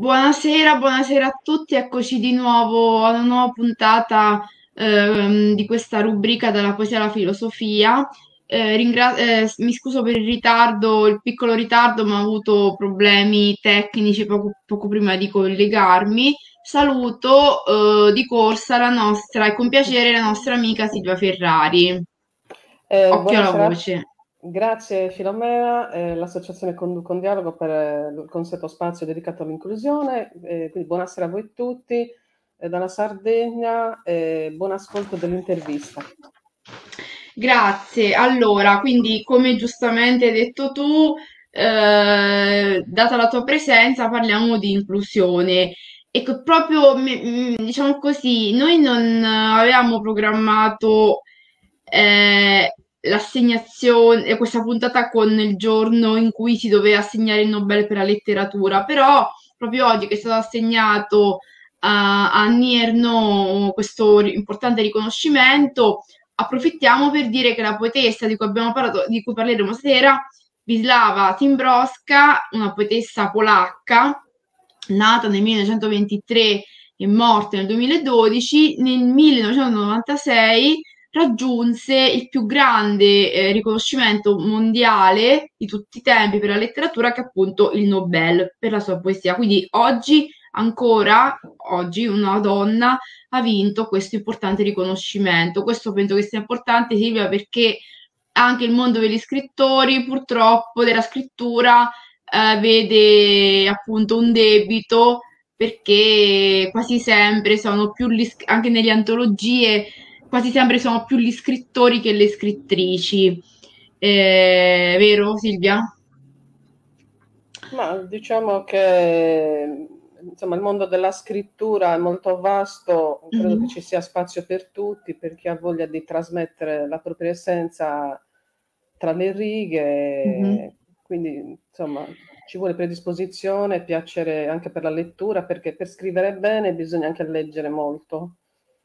Buonasera, buonasera a tutti, eccoci di nuovo a una nuova puntata ehm, di questa rubrica dalla poesia alla filosofia. Eh, ringra- eh, mi scuso per il ritardo, il piccolo ritardo, ma ho avuto problemi tecnici poco, poco prima di collegarmi. Saluto eh, di corsa la nostra e con piacere la nostra amica Silvia Ferrari. Eh, Occhio alla voce. Grazie Filomena, eh, l'associazione Conduco un Dialogo per eh, il consueto spazio dedicato all'inclusione. Eh, quindi buonasera a voi tutti eh, dalla Sardegna, eh, buon ascolto dell'intervista. Grazie. Allora, quindi come giustamente hai detto tu, eh, data la tua presenza, parliamo di inclusione. E che proprio, mm, diciamo così, noi non avevamo programmato eh, l'assegnazione, eh, questa puntata con il giorno in cui si doveva assegnare il Nobel per la letteratura, però proprio oggi che è stato assegnato a, a Nierno questo importante riconoscimento, approfittiamo per dire che la poetessa di cui abbiamo parlato, di cui parleremo stasera, Wisława Szymborska, una poetessa polacca, nata nel 1923 e morta nel 2012, nel 1996 raggiunse il più grande eh, riconoscimento mondiale di tutti i tempi per la letteratura, che è appunto il Nobel per la sua poesia. Quindi oggi, ancora oggi, una donna ha vinto questo importante riconoscimento. Questo penso che sia importante, Silvia, perché anche il mondo degli scrittori, purtroppo, della scrittura, eh, vede appunto un debito perché quasi sempre sono più gli, anche nelle antologie, quasi sempre sono più gli scrittori che le scrittrici. Eh, vero, Silvia? Ma diciamo che insomma, il mondo della scrittura è molto vasto, credo Mhm. che ci sia spazio per tutti, per chi ha voglia di trasmettere la propria essenza tra le righe, quindi insomma ci vuole predisposizione, piacere anche per la lettura, perché per scrivere bene bisogna anche leggere molto.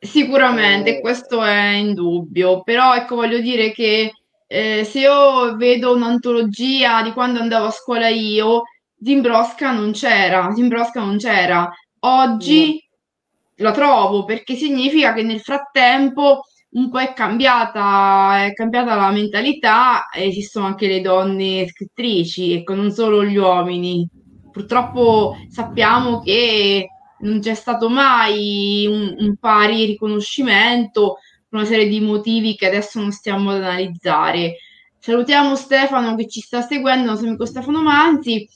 Sicuramente, Eh, questo è indubbio, però ecco, voglio dire che eh, se io vedo un'antologia di quando andavo a scuola io, Zimbrowska non c'era, Zimbrowska non c'era. Oggi la trovo perché significa che nel frattempo un po' è cambiata, è cambiata la mentalità, esistono anche le donne scrittrici, ecco, non solo gli uomini. Purtroppo sappiamo che non c'è stato mai un, un pari riconoscimento per una serie di motivi che adesso non stiamo ad analizzare. Salutiamo Stefano che ci sta seguendo, nostro amico Stefano Manzi.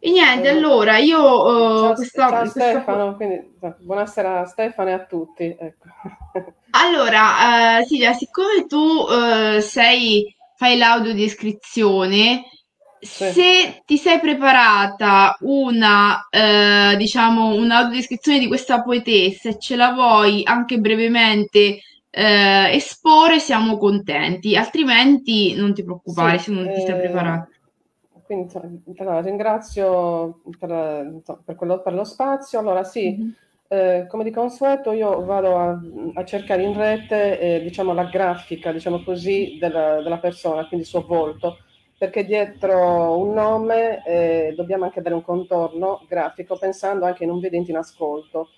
E niente, Eh, allora io eh, ciao, questa, ciao questa Stefano, quindi, buonasera a Stefano e a tutti. Ecco. Allora, eh, Silvia, siccome tu eh, sei, fai l'audiodescrizione. Se ti sei preparata una, eh, diciamo, un'audiodescrizione di questa poetessa e ce la vuoi anche brevemente eh, esporre, siamo contenti, altrimenti non ti preoccupare Sì, se non ti sei eh, preparata. quindi allora, ringrazio per, per quello- per lo spazio. Allora, sì, Mhm. eh, come di consueto, io vado a, a cercare in rete, eh, diciamo, la grafica, diciamo così, della, della persona, quindi il suo volto, perché dietro un nome eh, dobbiamo anche dare un contorno grafico, pensando anche in un vedente in ascolto.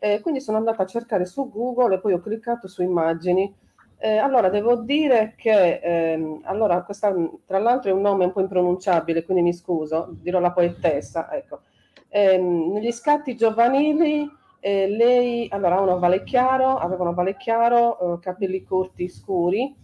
Eh, quindi sono andata a cercare su Google e poi ho cliccato su immagini. Eh, allora, devo dire che, ehm, allora, questa, tra l'altro è un nome un po' impronunciabile, quindi mi scuso, dirò la poetessa, ecco. Ehm, negli scatti giovanili, eh, lei, allora, ha un ovale chiaro, aveva un ovale chiaro, eh, capelli corti scuri,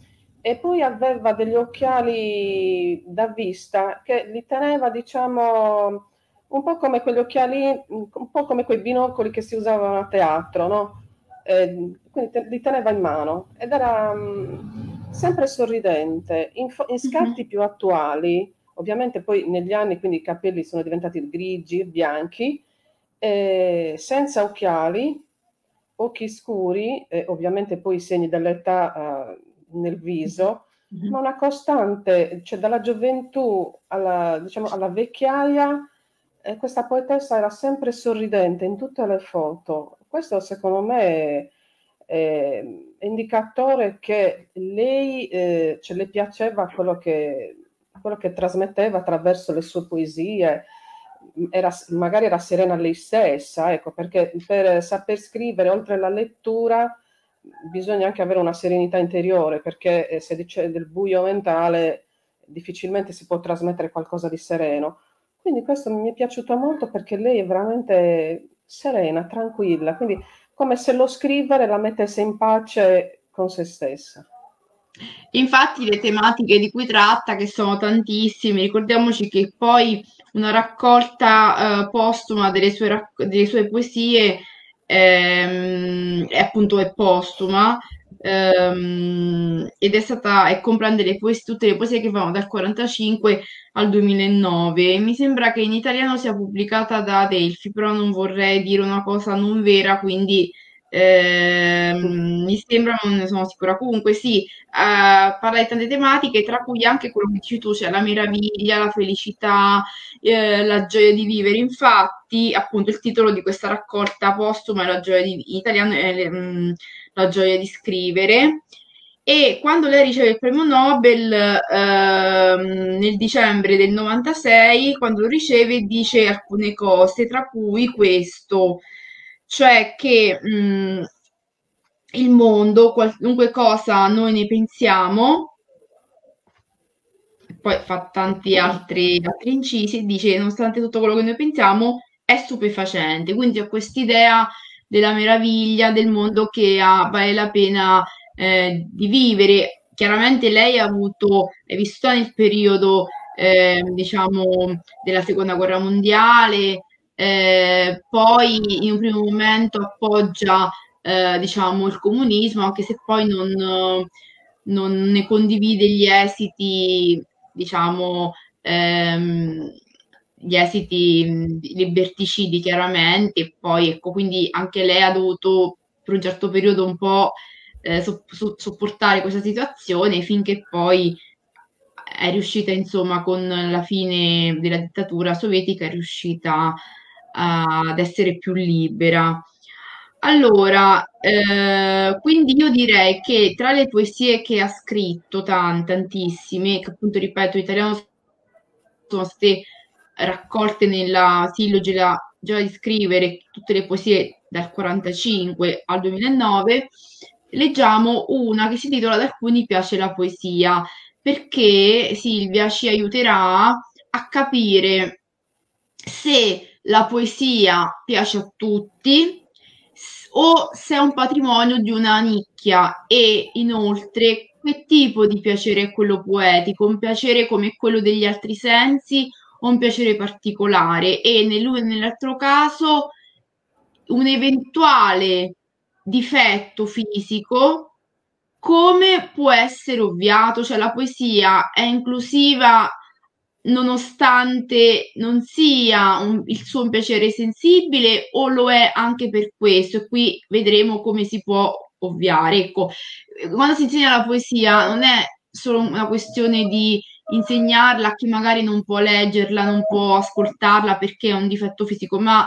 e poi aveva degli occhiali da vista che li teneva, diciamo, un po' come quegli occhiali, un po' come quei binocoli che si usavano a teatro, no? Eh, quindi te- li teneva in mano ed era mh, sempre sorridente. In, in Mhm. scatti più attuali, ovviamente poi negli anni quindi i capelli sono diventati grigi, bianchi, eh, senza occhiali, occhi scuri, eh, ovviamente poi i segni dell'età eh, nel viso, Mhm. ma una costante, cioè dalla gioventù alla, diciamo, alla vecchiaia, eh, questa poetessa era sempre sorridente in tutte le foto. Questo secondo me è, è indicatore che lei, eh, cioè, le piaceva quello che, quello che trasmetteva attraverso le sue poesie, era, magari era serena lei stessa, ecco, perché per saper scrivere oltre alla lettura bisogna anche avere una serenità interiore, perché eh, se dice del buio mentale difficilmente si può trasmettere qualcosa di sereno. Quindi questo mi è piaciuto molto perché lei è veramente serena, tranquilla, quindi come se lo scrivere la mettesse in pace con se stessa. Infatti le tematiche di cui tratta, che sono tantissime, ricordiamoci che poi una raccolta eh, postuma delle sue, rac- delle sue poesie ehm, è appunto è postuma ehm, ed è stata e comprende le poesie, tutte le poesie che vanno dal 45 al 2009. Mi sembra che in italiano sia pubblicata da Adelphi, però non vorrei dire una cosa non vera, quindi eh, mi sembra, non ne sono sicura. Comunque, sì, eh, parla di tante tematiche, tra cui anche quello che dici tu, cioè la meraviglia, la felicità, eh, la gioia di vivere. Infatti, appunto, il titolo di questa raccolta postuma è la gioia di, in italiano è mh, mm, la gioia di scrivere. E quando lei riceve il premio Nobel ehm, nel dicembre del 96, quando lo riceve, dice alcune cose, tra cui questo cioè che mh, mm, il mondo, qualunque cosa noi ne pensiamo, poi fa tanti altri, altri incisi, dice nonostante tutto quello che noi pensiamo è stupefacente, quindi ho quest'idea della meraviglia del mondo che ha, vale la pena eh, di vivere. Chiaramente lei ha avuto, è vissuta nel periodo, eh, diciamo, della seconda guerra mondiale, eh, poi in un primo momento appoggia eh, diciamo, il comunismo, anche se poi non, non ne condivide gli esiti, diciamo, ehm, gli esiti liberticidi chiaramente, poi ecco, quindi anche lei ha dovuto per un certo periodo un po' eh, so- so- sopportare questa situazione finché poi è riuscita, insomma, con la fine della dittatura sovietica, è riuscita ad essere più libera. Allora, eh, quindi io direi che tra le poesie che ha scritto, tante, tantissime, che appunto ripeto, italiano sono state raccolte nella silloge la gioia di scrivere tutte le poesie dal 45 al 2009, leggiamo una che si intitola Ad alcuni piace la poesia, perché Silvia ci aiuterà a capire se la poesia piace a tutti o se è un patrimonio di una nicchia. E inoltre che tipo di piacere è quello poetico, un piacere come quello degli altri sensi o un piacere particolare? E nell'uno e nell'altro caso un eventuale difetto fisico come può essere ovviato, cioè la poesia è inclusiva nonostante non sia un, il suo un piacere sensibile o lo è anche per questo e qui vedremo come si può ovviare. Ecco, quando si insegna la poesia non è solo una questione di insegnarla a chi magari non può leggerla, non può ascoltarla perché è un difetto fisico, ma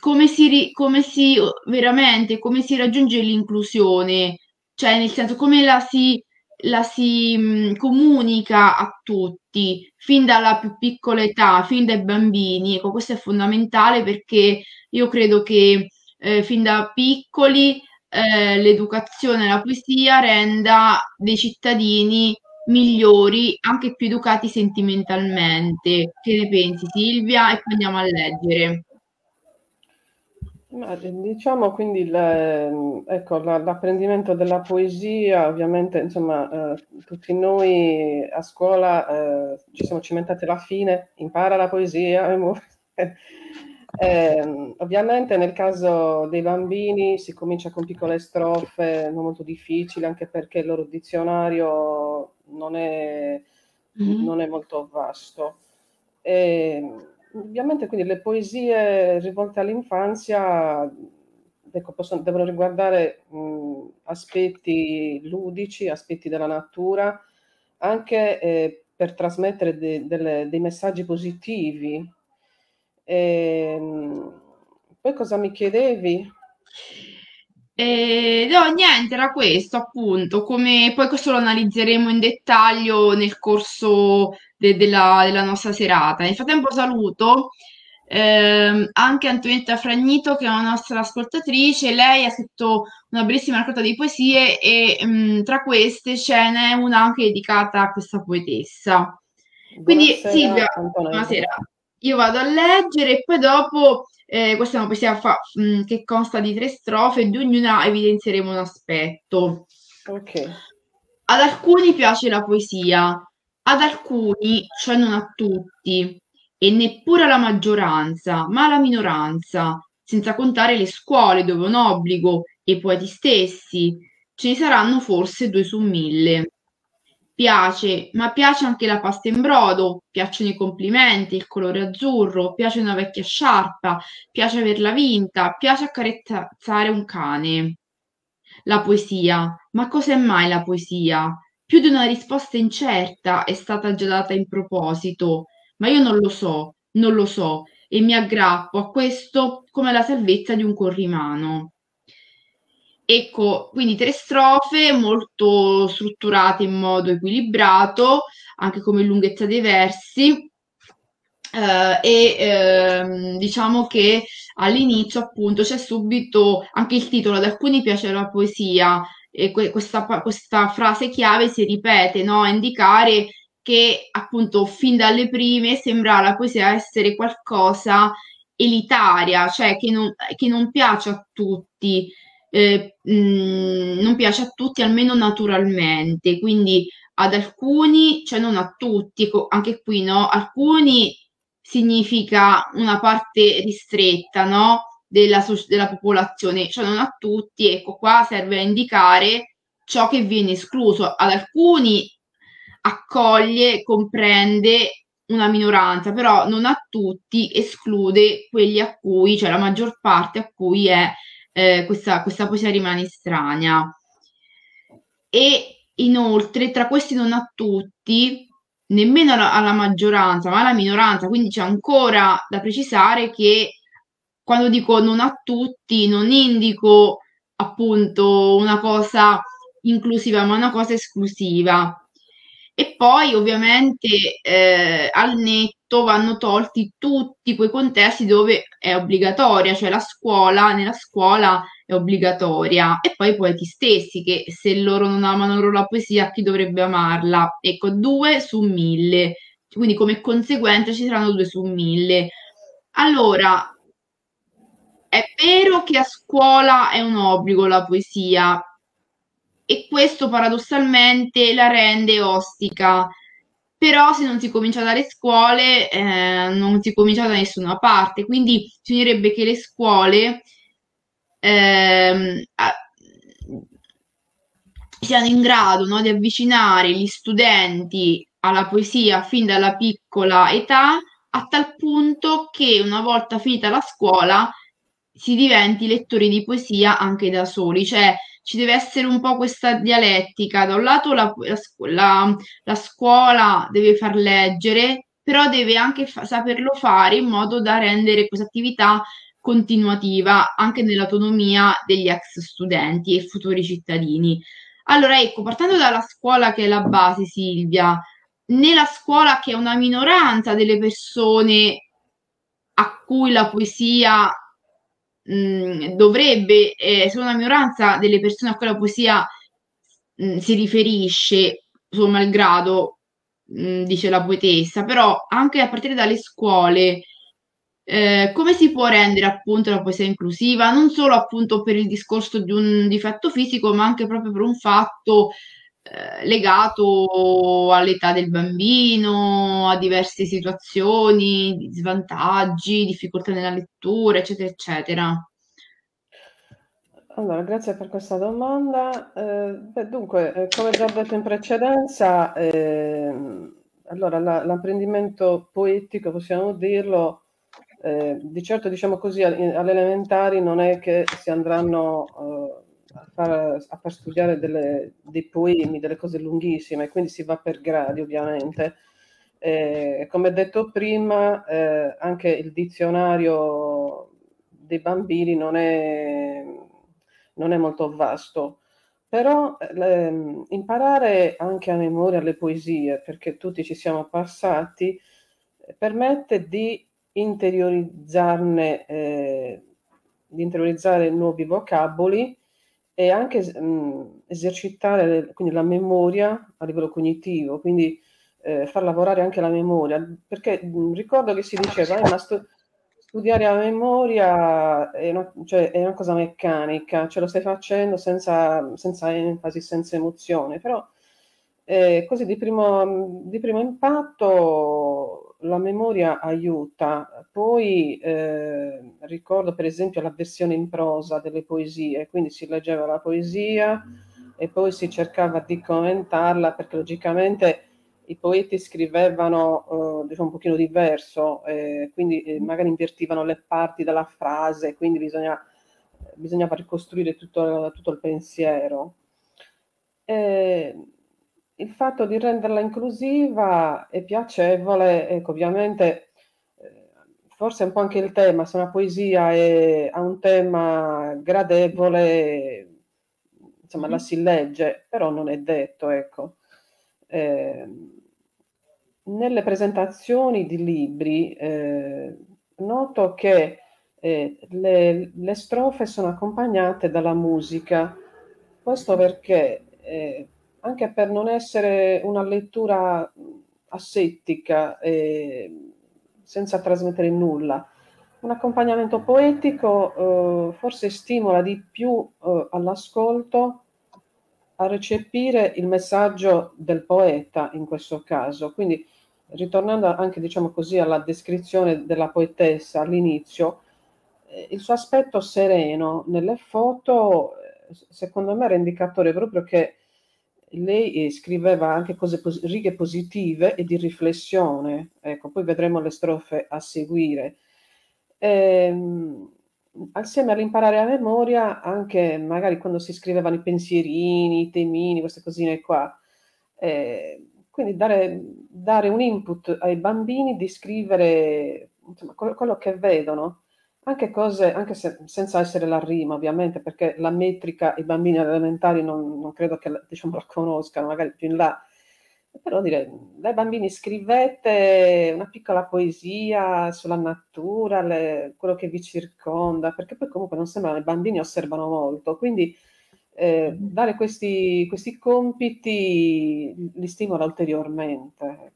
come si, come si veramente, come si raggiunge l'inclusione, cioè nel senso come la si la si mh, comunica a tutti, fin dalla più piccola età, fin dai bambini. Ecco, questo è fondamentale perché io credo che eh, fin da piccoli eh, l'educazione la poesia renda dei cittadini migliori, anche più educati sentimentalmente. Che ne pensi, Silvia? E poi andiamo a leggere. Ma, diciamo quindi il, ecco, la, l'apprendimento della poesia, ovviamente, insomma, eh, tutti noi a scuola eh, ci siamo cimentati alla fine, impara la poesia. eh, ovviamente nel caso dei bambini si comincia con piccole strofe non molto difficili, anche perché il loro dizionario non è, mm-hmm. non è molto vasto. E, ovviamente quindi le poesie rivolte all'infanzia ecco, possono, devono riguardare mh, aspetti ludici, aspetti della natura, anche eh, per trasmettere de, delle, dei messaggi positivi. E, ehm, poi cosa mi chiedevi? Eh, no, niente, era questo appunto, come poi questo lo analizzeremo in dettaglio nel corso de- della, della nostra serata. Nel frattempo saluto ehm, anche Antonietta Fragnito, che è una nostra ascoltatrice, lei ha scritto una bellissima raccolta di poesie e mh, tra queste ce n'è una anche dedicata a questa poetessa. Quindi Buonasera, Silvia, Antonella. buonasera. Io vado a leggere e poi dopo, eh, questa è una poesia fa- mh, che consta di tre strofe e di ognuna evidenzieremo un aspetto. Ok. Ad alcuni piace la poesia, ad alcuni, cioè non a tutti, e neppure alla maggioranza, ma alla minoranza, senza contare le scuole dove è un obbligo e i poeti stessi. Ce ne saranno forse due su mille. Piace, ma piace anche la pasta in brodo, piacciono i complimenti, il colore azzurro, piace una vecchia sciarpa, piace averla vinta, piace accarezzare un cane. La poesia. Ma cos'è mai la poesia? Più di una risposta incerta è stata già data in proposito, ma io non lo so, non lo so, e mi aggrappo a questo come alla salvezza di un corrimano. Ecco, quindi tre strofe molto strutturate in modo equilibrato, anche come lunghezza dei versi. eh, e ehm, diciamo che all'inizio appunto c'è subito anche il titolo, ad alcuni piace la poesia e que- questa, questa frase chiave si ripete, no? A indicare che appunto fin dalle prime sembra la poesia essere qualcosa elitaria, cioè che non, che non piace a tutti eh, mh, non piace a tutti, almeno naturalmente, quindi ad alcuni, cioè non a tutti, anche qui no, alcuni significa una parte ristretta, no, della, della popolazione, cioè non a tutti, ecco qua serve a indicare ciò che viene escluso, ad alcuni accoglie, comprende una minoranza, però non a tutti esclude quelli a cui, cioè la maggior parte a cui è eh, questa, questa poesia rimane estranea. E inoltre, tra questi non a tutti, nemmeno alla, alla maggioranza, ma alla minoranza, quindi c'è ancora da precisare che quando dico non a tutti, non indico appunto una cosa inclusiva, ma una cosa esclusiva. E poi ovviamente eh, al netto vanno tolti tutti quei contesti dove è obbligatoria, cioè la scuola, nella scuola è obbligatoria, e poi i poeti stessi, che se loro non amano loro la poesia, chi dovrebbe amarla? Ecco, due su mille, quindi come conseguenza ci saranno due su mille. Allora, è vero che a scuola è un obbligo la poesia, e questo paradossalmente la rende ostica. Però se non si comincia dalle scuole, eh, non si comincia da nessuna parte, quindi bisognerebbe che le scuole a- siano in grado, no, di avvicinare gli studenti alla poesia fin dalla piccola età, a tal punto che una volta finita la scuola si diventi lettori di poesia anche da soli, cioè ci deve essere un po' questa dialettica. Da un lato la, la la scuola deve far leggere, però deve anche fa- saperlo fare in modo da rendere questa attività continuativa anche nell'autonomia degli ex studenti e futuri cittadini. Allora, ecco, partendo dalla scuola che è la base, Silvia, nella scuola che è una minoranza delle persone a cui la poesia mh, dovrebbe eh, essere una minoranza delle persone a cui la poesia mh, si riferisce, suo malgrado, mh, dice la poetessa, però anche a partire dalle scuole, eh, come si può rendere appunto la poesia inclusiva? Non solo appunto per il discorso di un difetto fisico, ma anche proprio per un fatto eh, legato all'età del bambino, a diverse situazioni, svantaggi, difficoltà nella lettura, eccetera, eccetera. Allora, grazie per questa domanda. Eh, beh, dunque, eh, come già detto in precedenza, ehm, allora, la- l'apprendimento poetico, possiamo dirlo, eh, di certo, diciamo così, alle elementari non è che si andranno eh, a far, a far studiare delle- dei poemi, delle cose lunghissime, quindi si va per gradi, ovviamente. Eh, come detto prima, eh, anche il dizionario dei bambini non è, non è molto vasto, però eh, imparare anche a memoria le poesie, perché tutti ci siamo passati, permette di interiorizzarne, eh, di interiorizzare nuovi vocaboli e anche mh, esercitare quindi la memoria a livello cognitivo, quindi eh, far lavorare anche la memoria, perché mh, ricordo che si diceva, eh, ma stu- studiare a memoria è una, cioè, è una, cosa meccanica, ce lo stai facendo senza, senza enfasi, senza emozione, però eh, così di primo, di primo impatto la memoria aiuta. Poi eh, ricordo per esempio la versione in prosa delle poesie, quindi si leggeva la poesia e poi si cercava di commentarla perché logicamente i poeti scrivevano eh, diciamo un pochino diverso, eh, quindi eh, magari invertivano le parti della frase, quindi bisogna, bisognava ricostruire tutto, tutto il pensiero. Eh, il fatto di renderla inclusiva e piacevole, ecco, ovviamente eh, forse è un po' anche il tema, se una poesia è, ha un tema gradevole, insomma la mm-hmm. si legge, però non è detto, ecco. Eh, nelle presentazioni di libri eh, noto che eh, le, le, strofe sono accompagnate dalla musica, questo perché eh, anche per non essere una lettura asettica e senza trasmettere nulla. Un accompagnamento poetico eh, forse stimola di più eh, all'ascolto a recepire il messaggio del poeta in questo caso. Quindi, ritornando anche, diciamo così, alla descrizione della poetessa all'inizio, eh, il suo aspetto sereno nelle foto, eh, secondo me, era indicatore proprio che lei scriveva anche cose pos- righe positive e di riflessione, ecco, poi vedremo le strofe a seguire. Ehm, assieme all'imparare a memoria, anche magari quando si scrivevano i pensierini, i temini, queste cosine qua, eh, quindi dare, dare, un input ai bambini di scrivere insomma, quello che vedono anche cose, anche se, senza essere la rima ovviamente, perché la metrica i bambini elementari non, non credo che diciamo, la conoscano, magari più in là. Però dire, dai bambini scrivete una piccola poesia sulla natura, le, quello che vi circonda, perché poi comunque non sembra che i bambini osservano molto, quindi eh, dare questi, questi compiti li stimola ulteriormente.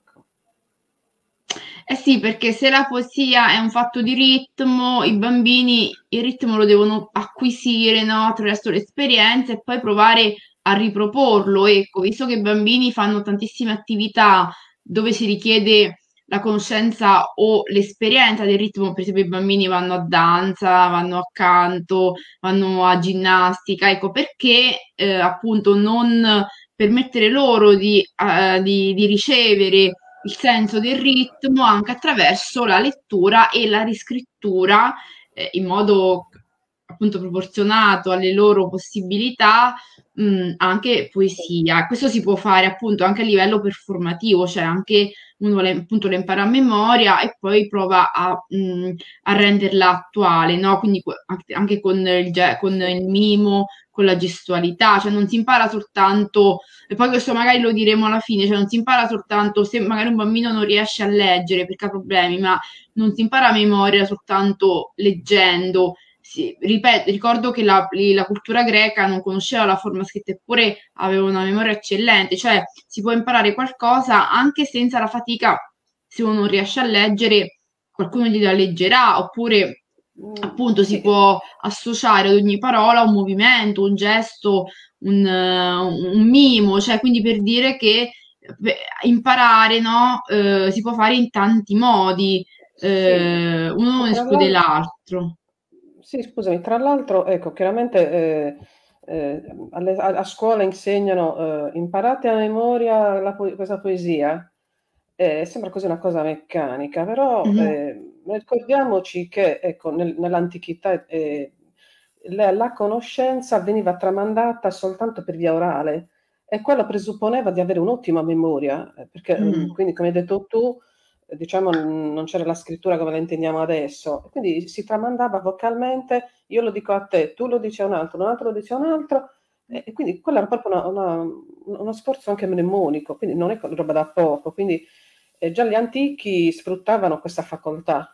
Eh sì, perché se la poesia è un fatto di ritmo, i bambini il ritmo lo devono acquisire, no? Attraverso l'esperienza e poi provare a riproporlo. Ecco, visto che i bambini fanno tantissime attività dove si richiede la conoscenza o l'esperienza del ritmo, per esempio i bambini vanno a danza, vanno a canto, vanno a ginnastica, ecco perché eh, appunto non permettere loro di, uh, di, di ricevere il senso del ritmo anche attraverso la lettura e la riscrittura eh, in modo appunto proporzionato alle loro possibilità mh, anche poesia. Questo si può fare appunto anche a livello performativo, cioè anche uno le, appunto le impara a memoria e poi prova a, mh, a renderla attuale, no? Quindi anche con il, con il mimo, con la gestualità, cioè non si impara soltanto, e poi questo magari lo diremo alla fine, cioè non si impara soltanto se magari un bambino non riesce a leggere perché ha problemi, ma non si impara a memoria soltanto leggendo, sì, ripeto, ricordo che la, la, cultura greca non conosceva la forma scritta, eppure aveva una memoria eccellente, cioè si può imparare qualcosa anche senza la fatica, se uno non riesce a leggere, qualcuno gliela leggerà, oppure mm, appunto si può associare ad ogni parola un movimento, un gesto, un, uh, un mimo, cioè quindi per dire che imparare no, uh, si può fare in tanti modi, uh, uno non esclude l'altro. Sì, scusami, tra l'altro, ecco, chiaramente eh, eh, alle, a, a, scuola insegnano, eh, imparate a memoria la, questa poesia, eh, sembra così una cosa meccanica, però mm-hmm. ricordiamoci che ecco, nel, nell'antichità eh, la, la, conoscenza veniva tramandata soltanto per via orale e quello presupponeva di avere un'ottima memoria, perché mm. quindi come hai detto tu, diciamo non c'era la scrittura come la intendiamo adesso, quindi si tramandava vocalmente, io lo dico a te, tu lo dici a un altro, un altro lo dice a un altro, e quindi quello era proprio una, una, uno sforzo anche mnemonico, quindi non è roba da poco, quindi eh, già gli antichi sfruttavano questa facoltà.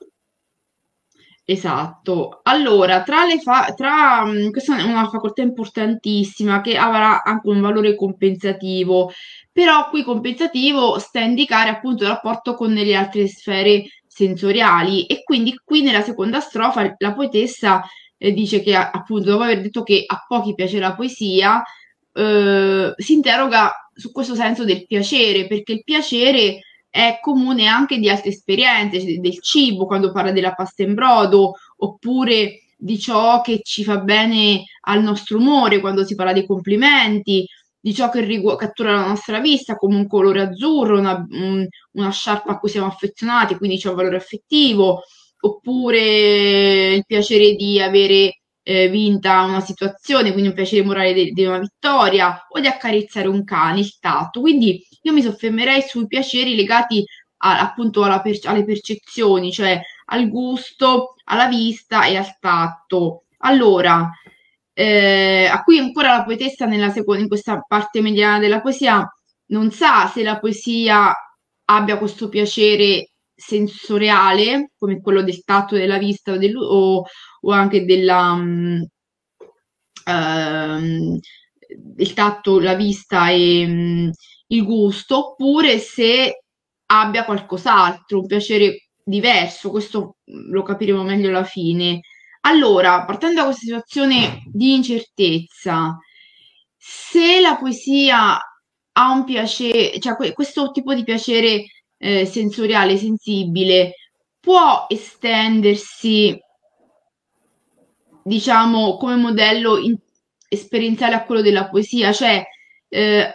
Esatto. Allora, tra le fa- tra, mh, questa è una facoltà importantissima che avrà anche un valore compensativo, però qui compensativo sta a indicare appunto il rapporto con le altre sfere sensoriali e quindi qui nella seconda strofa la poetessa eh, dice che appunto dopo aver detto che a pochi piace la poesia, eh, si interroga su questo senso del piacere, perché il piacere è comune anche di altre esperienze, cioè del cibo, quando parla della pasta in brodo, oppure di ciò che ci fa bene al nostro umore, quando si parla dei complimenti, di ciò che rigu- cattura la nostra vista, come un colore azzurro, una, un- una sciarpa a cui siamo affezionati, quindi c'è un valore affettivo, oppure il piacere di avere eh, vinta una situazione, quindi un piacere morale di, una vittoria, o di accarezzare un cane, il tatto. Quindi io mi soffermerei sui piaceri legati a- appunto per- alle percezioni, cioè al gusto, alla vista e al tatto. Allora, eh, a cui ancora la poetessa seconda, in questa parte mediana della poesia non sa se la poesia abbia questo piacere sensoriale, come quello del tatto, della vista o, del- o- o anche della, mm, ehm, il tatto, la vista e mm, il gusto, oppure se abbia qualcos'altro, un piacere diverso, questo mm, lo capiremo meglio alla fine. Allora, partendo da questa situazione di incertezza, se la poesia ha un piacere, cioè que- questo tipo di piacere eh, sensoriale, sensibile, può estendersi, diciamo, come modello in- esperienziale a quello della poesia, cioè eh,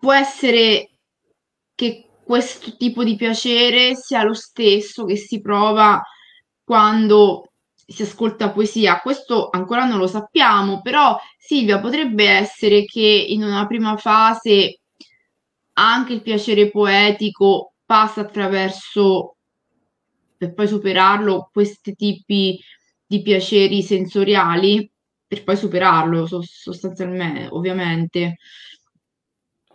può essere che questo tipo di piacere sia lo stesso che si prova quando si ascolta poesia. Questo ancora non lo sappiamo, però Silvia potrebbe essere che in una prima fase anche il piacere poetico passa attraverso, per poi superarlo, questi tipi di piaceri sensoriali, per poi superarlo so- sostanzialmente, ovviamente.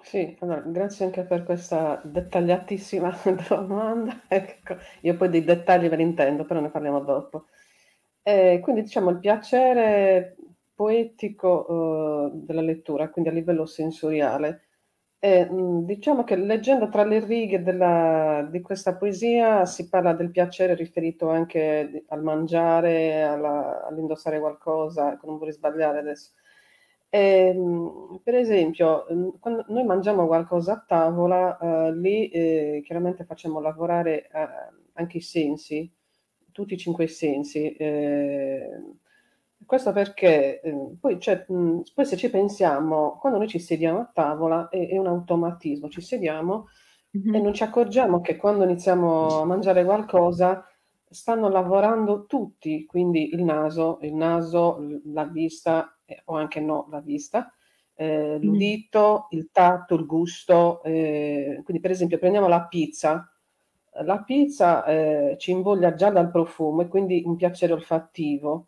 Sì, allora, grazie anche per questa dettagliatissima domanda. Ecco, io poi dei dettagli ve li intendo, però ne parliamo dopo. Eh, quindi diciamo il piacere poetico, eh, della lettura, quindi a livello sensoriale. Eh, diciamo che leggendo tra le righe della- di questa poesia si parla del piacere riferito anche al mangiare, alla- all'indossare qualcosa, non vorrei sbagliare adesso. Ehm, per esempio, mh, quando noi mangiamo qualcosa a tavola, eh, lì eh, chiaramente facciamo lavorare eh, anche i sensi, tutti i cinque sensi. eh, questo perché eh, poi, cioè, mh, poi se ci pensiamo, quando noi ci sediamo a tavola è, è un automatismo, ci sediamo e Mhm. non ci accorgiamo che quando iniziamo a mangiare qualcosa stanno lavorando tutti, quindi il naso, il naso, la vista eh, o anche no, la vista, eh, Mhm. l'udito, il tatto, il gusto. eh, quindi per esempio prendiamo la pizza, la pizza eh, ci invoglia già dal profumo e quindi un piacere olfattivo.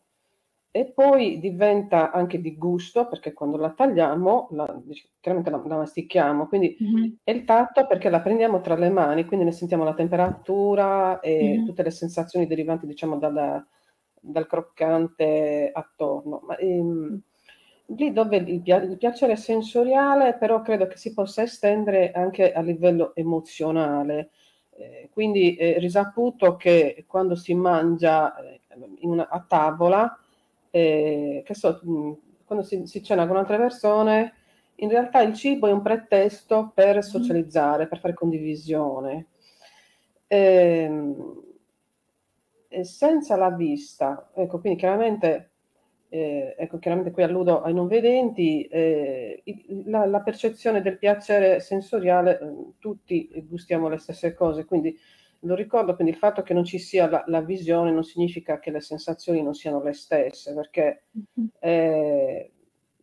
E poi diventa anche di gusto, perché quando la tagliamo, la, chiaramente la, la mastichiamo, quindi Mhm. è il tatto perché la prendiamo tra le mani, quindi ne sentiamo la temperatura e Mhm. tutte le sensazioni derivanti, diciamo, dalla- dal croccante attorno. Ma, ehm, lì dove il, pia- il piacere sensoriale, però credo che si possa estendere anche a livello emozionale. Eh, quindi è risaputo che quando si mangia eh, una- a tavola, eh, che so, quando si, si cena con altre persone, in realtà il cibo è un pretesto per Mhm. socializzare, per fare condivisione. Ehm, e senza la vista, ecco, quindi chiaramente, eh, ecco, chiaramente qui alludo ai non vedenti, eh, la, la percezione del piacere sensoriale, eh, tutti gustiamo le stesse cose, quindi lo ricordo, quindi il fatto che non ci sia la, la visione non significa che le sensazioni non siano le stesse, perché Mhm. eh,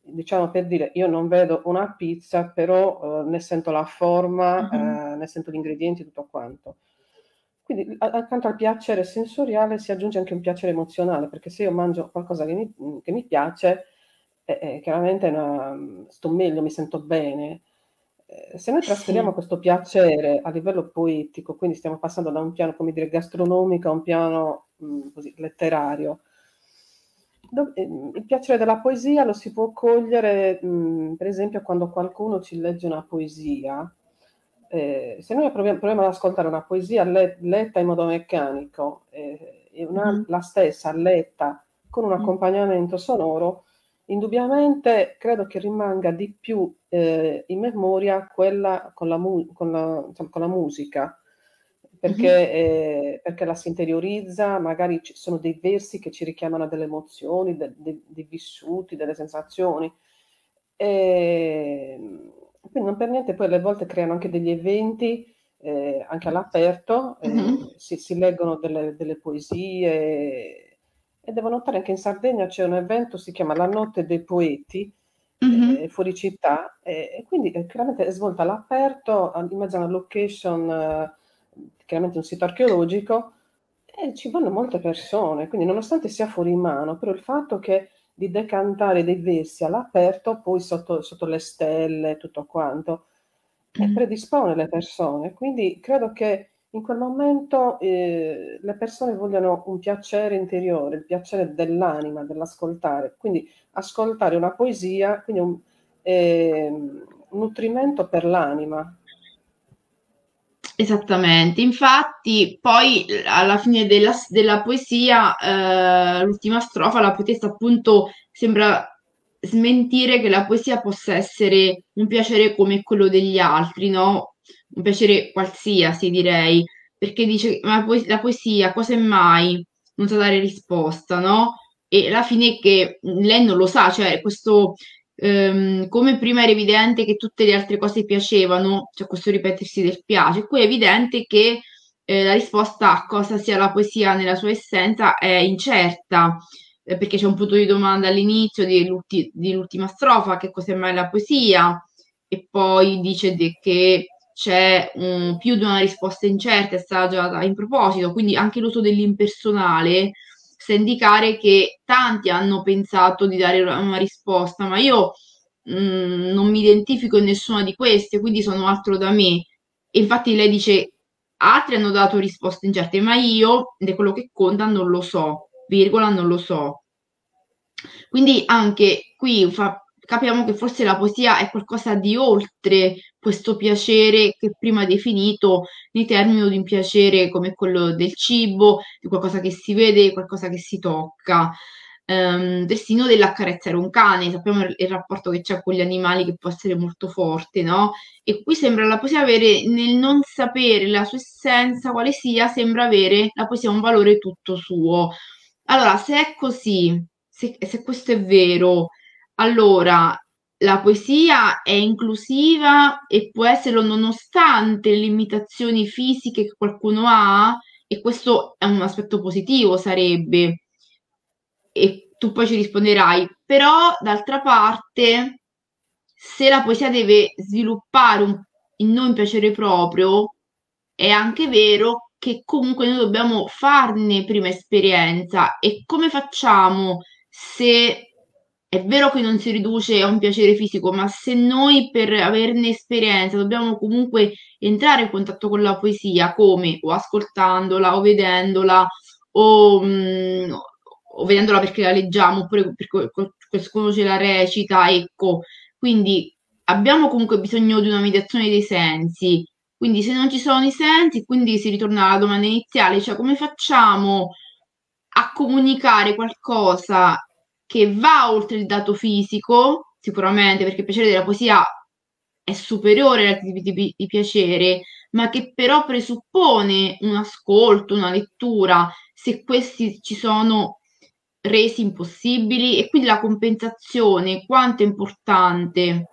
diciamo per dire, io non vedo una pizza, però eh, ne sento la forma, Mhm. eh, ne sento gli ingredienti, tutto quanto. Quindi accanto al piacere sensoriale si aggiunge anche un piacere emozionale, perché se io mangio qualcosa che mi, che mi piace, eh, eh, chiaramente una- sto meglio, mi sento bene. Eh, se noi trasferiamo Sì. questo piacere a livello poetico, quindi stiamo passando da un piano, come dire, gastronomico a un piano mh, mm, così, letterario. Eh, il piacere della poesia lo si può cogliere, mh, mm, per esempio, quando qualcuno ci legge una poesia. Eh, se noi proviamo, proviamo, ad ascoltare una poesia le, letta in modo meccanico eh, e una, mm. la stessa letta con un accompagnamento sonoro, indubbiamente credo che rimanga di più eh, in memoria quella con la, mu- con la, insomma, con la musica, perché, mm-hmm. eh, perché, la si interiorizza, magari ci sono dei versi che ci richiamano a delle emozioni, de- de- dei vissuti, delle sensazioni. E, quindi non per niente poi alle volte creano anche degli eventi eh, anche all'aperto, mm-hmm. si, si, leggono delle, delle poesie e devo notare che in Sardegna c'è un evento, si chiama La Notte dei Poeti, mm-hmm. eh, fuori città, eh, e quindi eh, chiaramente è svolta all'aperto, in mezzo a una location, eh, chiaramente un sito archeologico, e ci vanno molte persone, quindi nonostante sia fuori mano, però il fatto che di decantare dei versi all'aperto, poi sotto, sotto le stelle, tutto quanto, mm-hmm. predispone le persone, quindi credo che in quel momento eh, le persone vogliono un piacere interiore, il piacere dell'anima, dell'ascoltare. Quindi ascoltare una poesia, quindi un, eh, un nutrimento per l'anima. Esattamente, infatti poi alla fine della, della poesia, eh, l'ultima strofa, la poetessa appunto sembra smentire che la poesia possa essere un piacere come quello degli altri, no? un piacere qualsiasi, direi, perché dice, ma la poesia, cosa è mai? Non sa dare risposta, no? E alla fine che lei non lo sa, cioè questo, ehm, come prima era evidente che tutte le altre cose piacevano, cioè questo ripetersi del piace, qui è evidente che eh, la risposta a cosa sia la poesia nella sua essenza è incerta, eh, perché c'è un punto di domanda all'inizio dell'ultima strofa, che cos'è mai la poesia, e poi dice che c'è um, più di una risposta incerta, è stata già in proposito, quindi anche l'uso dell'impersonale a indicare che tanti hanno pensato di dare una risposta, ma io mh, mm, non mi identifico in nessuna di queste, quindi sono altro da me. E infatti lei dice, altri hanno dato risposte incerte, ma io, è quello che conta, non lo so, virgola, non lo so. Quindi anche qui fa capiamo che forse la poesia è qualcosa di oltre questo piacere che prima definito nei termini di un piacere come quello del cibo, di qualcosa che si vede, qualcosa che si tocca. Um, persino dell'accarezzare un cane, sappiamo il, il rapporto che c'è con gli animali che può essere molto forte, no? E qui sembra la poesia avere, nel non sapere la sua essenza, quale sia, sembra avere la poesia un valore tutto suo. Allora, se è così, se, se questo è vero, allora, la poesia è inclusiva e può esserlo nonostante le limitazioni fisiche che qualcuno ha, e questo è un aspetto positivo, sarebbe. E tu poi ci risponderai, però d'altra parte, se la poesia deve sviluppare un, in noi un piacere proprio, è anche vero che comunque noi dobbiamo farne prima esperienza. E come facciamo se è vero che non si riduce a un piacere fisico, ma se noi per averne esperienza dobbiamo comunque entrare in contatto con la poesia, come o ascoltandola o vedendola o, mh, mm, o vedendola perché la leggiamo oppure perché qualcuno ce la recita, ecco, quindi abbiamo comunque bisogno di una mediazione dei sensi. Quindi se non ci sono i sensi, quindi si ritorna alla domanda iniziale, cioè come facciamo a comunicare qualcosa che va oltre il dato fisico, sicuramente, perché il piacere della poesia è superiore altri tipi di piacere, ma che però presuppone un ascolto, una lettura, se questi ci sono resi impossibili e quindi la compensazione quanto è importante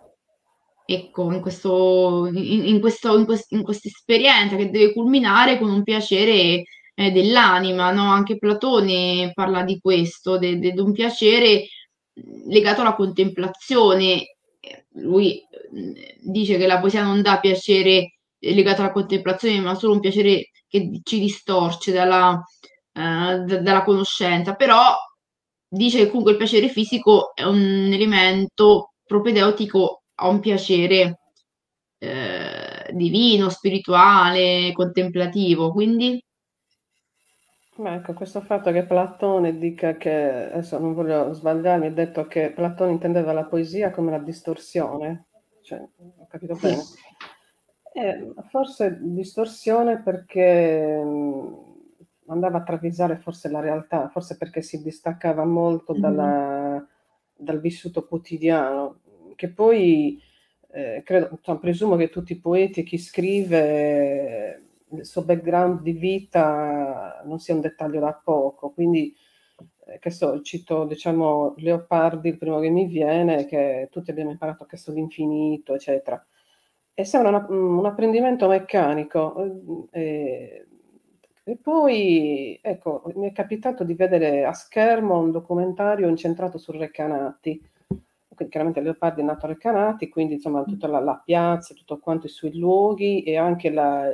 ecco in questo in, in, questo, quest, in questa esperienza che deve culminare con un piacere eh, dell'anima, no? Anche Platone parla di questo, di un piacere legato alla contemplazione. Lui dice che la poesia non dà piacere legato alla contemplazione, ma solo un piacere che ci distorce dalla, uh, d- dalla conoscenza, però dice che comunque il piacere fisico è un elemento propedeutico a un piacere eh, divino, spirituale, contemplativo, quindi Ma ecco, questo fatto che Platone dica che, adesso non voglio sbagliarmi, ha detto che Platone intendeva la poesia come la distorsione, cioè, ho capito bene? Eh, forse distorsione perché mh, andava a travisare forse la realtà, forse perché si distaccava molto Mhm. dalla- dal vissuto quotidiano, che poi eh, credo, cioè, presumo che tutti i poeti e chi scrive il suo background di vita non sia un dettaglio da poco, quindi eh, che so, cito diciamo Leopardi, il primo che mi viene, che tutti abbiamo imparato che sono l'infinito, eccetera. E sembra una- un apprendimento meccanico. eh, e poi, ecco, mi è capitato di vedere a schermo un documentario incentrato su Recanati. Quindi, chiaramente Leopardi è nato a Recanati, quindi insomma tutta la, la piazza, tutto quanto i suoi luoghi e anche la,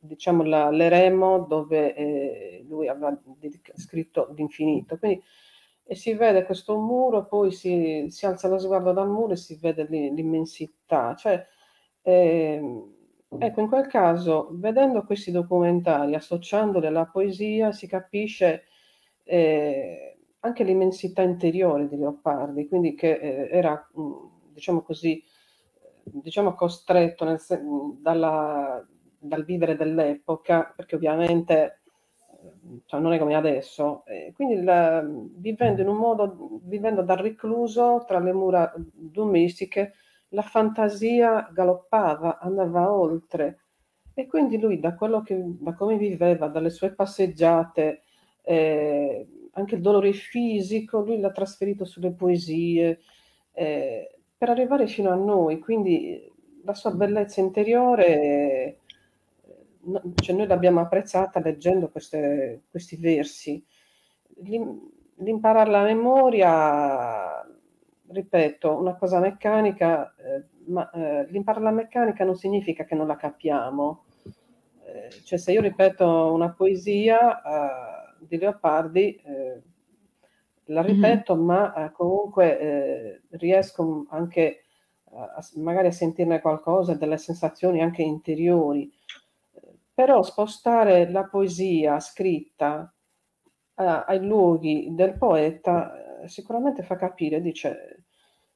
diciamo la, l'eremo dove eh, lui aveva scritto l'infinito. Quindi e si vede questo muro, poi si, si alza lo sguardo dal muro e si vede l'immensità. Cioè, ehm, ecco, in quel caso, vedendo questi documentari, associandoli alla poesia, si capisce eh, anche l'immensità interiore di Leopardi, quindi che eh, era, mh, diciamo così, diciamo costretto nel dalla- dal vivere dell'epoca, perché ovviamente cioè non è come adesso, eh, quindi il, vivendo in un modo, vivendo da recluso tra le mura domestiche, la fantasia galoppava, andava oltre. E quindi lui da che, da come viveva, dalle sue passeggiate, eh, anche il dolore fisico, lui l'ha trasferito sulle poesie, eh, per arrivare fino a noi, quindi la sua bellezza interiore no, cioè noi l'abbiamo apprezzata leggendo queste, questi versi. L'imparare la memoria, ripeto, una cosa meccanica, eh, ma eh, l'imparare la meccanica non significa che non la capiamo. Eh, cioè se io ripeto una poesia eh, di Leopardi, eh, la Mhm. ripeto, ma eh, comunque eh, riesco anche a, magari a sentirne qualcosa, delle sensazioni anche interiori però spostare la poesia scritta a- ai luoghi del poeta eh, sicuramente fa capire, dice,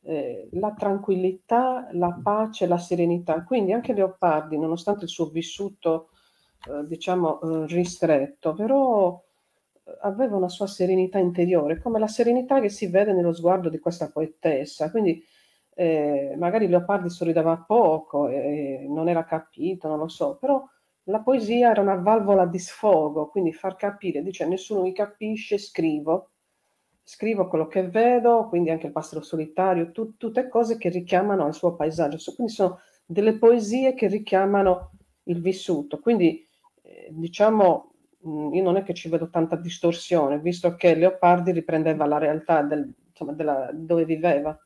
eh, la tranquillità, la pace, la serenità. Quindi anche Leopardi, nonostante il suo vissuto, eh, diciamo, eh, ristretto, però eh, aveva una sua serenità interiore, come la serenità che si vede nello sguardo di questa poetessa. Quindi eh, magari Leopardi sorrideva poco, e non era capito, non lo so, però la poesia era una valvola di sfogo, quindi far capire, dice nessuno mi capisce, scrivo, scrivo quello che vedo, quindi anche il pastro solitario, tu, tutte cose che richiamano il suo paesaggio, quindi sono delle poesie che richiamano il vissuto, quindi eh, diciamo mh, io non è che ci vedo tanta distorsione, visto che Leopardi riprendeva la realtà del, insomma, della, dove viveva.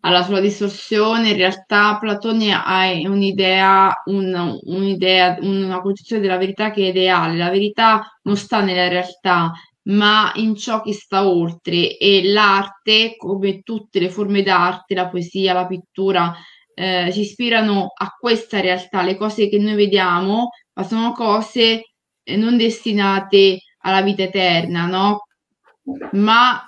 Alla sua distorsione, in realtà Platone ha un'idea, un- un'idea, una concezione della verità che è ideale. La verità non sta nella realtà, ma in ciò che sta oltre. E l'arte, come tutte le forme d'arte, la poesia, la pittura, eh, si ispirano a questa realtà. Le cose che noi vediamo, ma sono cose eh, non destinate alla vita eterna, no? Ma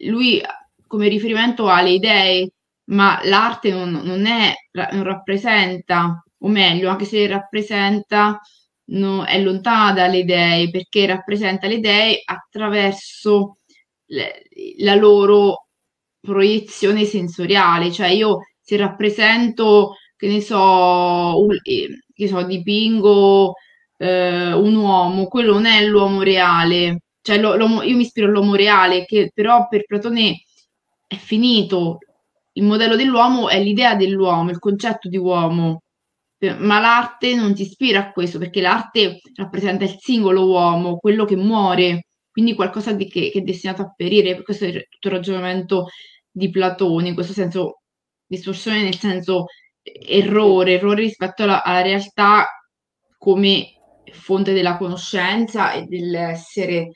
lui come riferimento ha le idee ma l'arte non, non è, non rappresenta, o meglio, anche se rappresenta, no, è lontana dalle idee, perché rappresenta le idee attraverso le- la loro proiezione sensoriale, cioè io se rappresento, che ne so, un- eh, che so, dipingo eh, un uomo, quello non è l'uomo reale, cioè l'uomo- io mi ispiro all'uomo reale, che però per Platone è finito, il modello dell'uomo è l'idea dell'uomo, il concetto di uomo, Eh, ma l'arte non ti ispira a questo perché l'arte rappresenta il singolo uomo, quello che muore, quindi qualcosa che, che è destinato a perire. Questo è tutto il ragionamento di Platone, in questo senso distorsione nel senso errore, errore rispetto alla, alla realtà come fonte della conoscenza e dell'essere.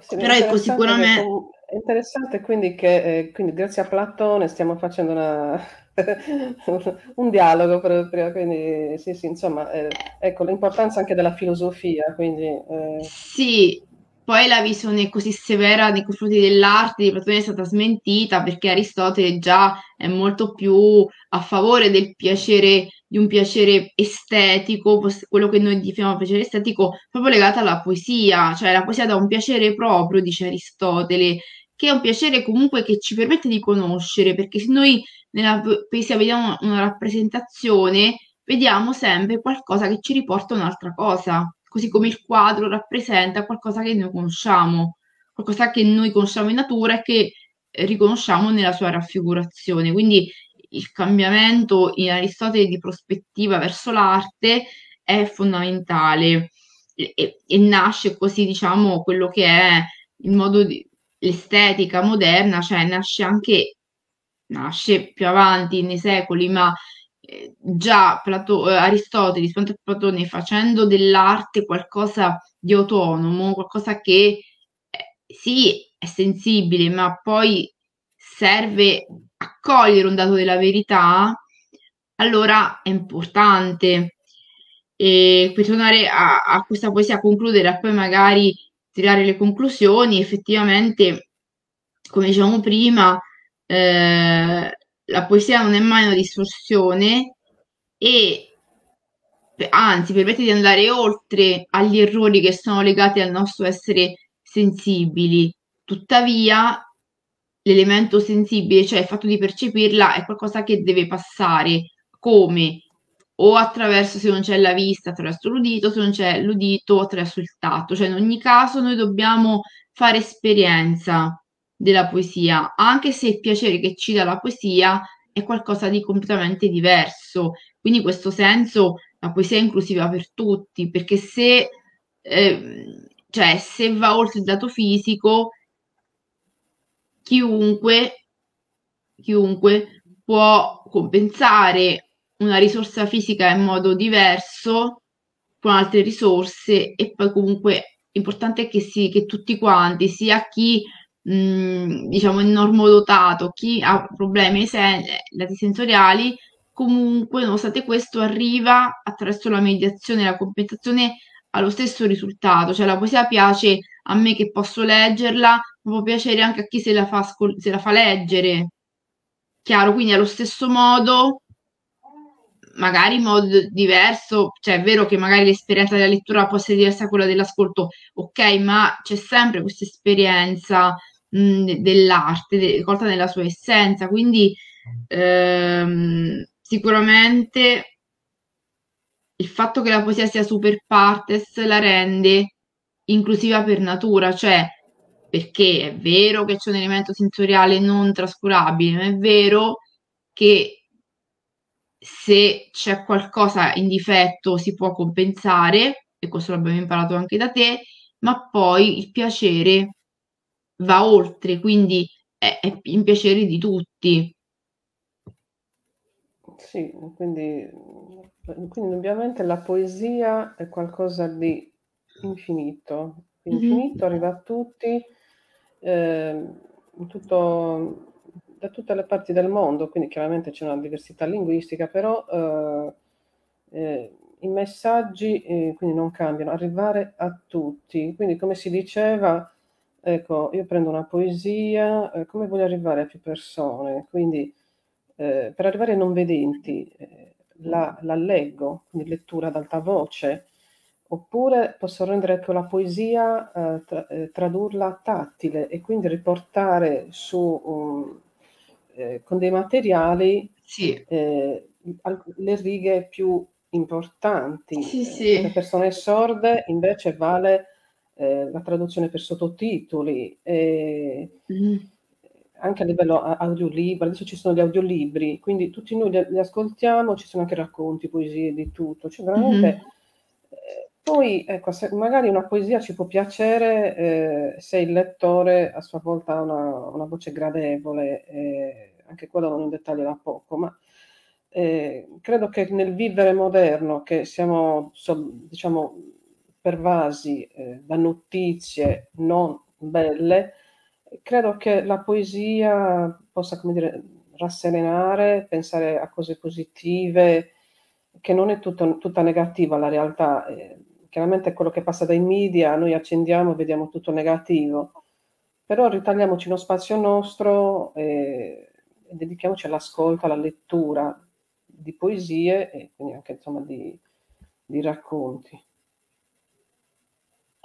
sì, Però ecco, sicuramente... È interessante quindi che eh, quindi grazie a Platone stiamo facendo una, un dialogo proprio, quindi sì, sì, insomma, eh, ecco l'importanza anche della filosofia, quindi... Eh... Sì, poi la visione così severa nei confronti dell'arte di Platone è stata smentita perché Aristotele già è molto più a favore del piacere, di un piacere estetico, quello che noi definiamo piacere estetico, proprio legato alla poesia, cioè la poesia dà un piacere proprio, dice Aristotele, che è un piacere comunque che ci permette di conoscere, perché se noi nella poesia vediamo una rappresentazione, vediamo sempre qualcosa che ci riporta un'altra cosa così come il quadro rappresenta qualcosa che noi conosciamo, qualcosa che noi conosciamo in natura e che riconosciamo nella sua raffigurazione. Quindi il cambiamento in Aristotele di prospettiva verso l'arte è fondamentale e, e, e nasce così, diciamo, quello che è il modo di l'estetica moderna, cioè nasce anche nasce più avanti nei secoli, ma già Plato, eh, Aristotele, rispetto a Platone, facendo dell'arte qualcosa di autonomo, qualcosa che eh, sì è sensibile, ma poi serve a cogliere un dato della verità, allora è importante. E per tornare a, a questa poesia, a concludere e poi magari tirare le conclusioni, effettivamente, come dicevamo prima, eh, la poesia non è mai una distorsione e anzi permette di andare oltre agli errori che sono legati al nostro essere sensibili. Tuttavia, l'elemento sensibile, cioè il fatto di percepirla, è qualcosa che deve passare come o attraverso se non c'è la vista, attraverso l'udito, se non c'è l'udito, attraverso il tatto. Cioè, in ogni caso, noi dobbiamo fare esperienza della poesia, anche se il piacere che ci dà la poesia è qualcosa di completamente diverso. Quindi in questo senso la poesia è inclusiva per tutti, perché se, eh, cioè, se va oltre il dato fisico, chiunque, chiunque può compensare una risorsa fisica in modo diverso con altre risorse e poi comunque l'importante è che, si, che tutti quanti, sia chi mm, diciamo, il normodotato, chi ha problemi sen- sensoriali, comunque, nonostante questo, arriva attraverso la mediazione e la compensazione allo stesso risultato. Cioè la poesia piace a me che posso leggerla, ma può piacere anche a chi se la fa, se la fa leggere. Chiaro, quindi allo stesso modo, magari in modo diverso, cioè è vero che magari l'esperienza della lettura può essere diversa da quella dell'ascolto, ok, ma c'è sempre questa esperienza mh, dell'arte, de- colta nella sua essenza, quindi ehm, sicuramente il fatto che la poesia sia super partes la rende inclusiva per natura, cioè perché è vero che c'è un elemento sensoriale non trascurabile, ma è vero che se c'è qualcosa in difetto si può compensare, e questo l'abbiamo imparato anche da te, ma poi il piacere va oltre, quindi è, è in piacere di tutti. Sì, quindi, quindi ovviamente la poesia è qualcosa di infinito, infinito, mm-hmm. arriva a tutti, eh, tutto, da tutte le parti del mondo, quindi chiaramente c'è una diversità linguistica, però eh, eh, i messaggi eh, quindi non cambiano, arrivare a tutti. Quindi come si diceva, Ecco, io prendo una poesia, eh, come voglio arrivare a più persone? Quindi, eh, per arrivare ai non vedenti, eh, la, la leggo, quindi lettura ad alta voce, oppure posso rendere più la poesia, eh, tra, eh, tradurla tattile e quindi riportare su, um, eh, con dei materiali sì. le righe più importanti. Sì, sì. Per le persone sorde invece vale eh, la traduzione per sottotitoli, eh, mm. anche a livello audiolibro, adesso ci sono gli audiolibri, quindi tutti noi li, li ascoltiamo, ci sono anche racconti, poesie, di tutto, cioè veramente... Mm-hmm. Poi, ecco, magari una poesia ci può piacere eh, se il lettore a sua volta ha una, una voce gradevole, eh, anche quello non da poco, ma eh, credo che nel vivere moderno, che siamo, so, diciamo, pervasi eh, da notizie non belle, credo che la poesia possa, come dire, rasserenare, pensare a cose positive, che non è tutto, tutta negativa la realtà. Eh, chiaramente quello che passa dai media, noi accendiamo e vediamo tutto negativo, però ritagliamoci uno spazio nostro e, e dedichiamoci all'ascolto, alla lettura di poesie e quindi anche insomma di, di racconti.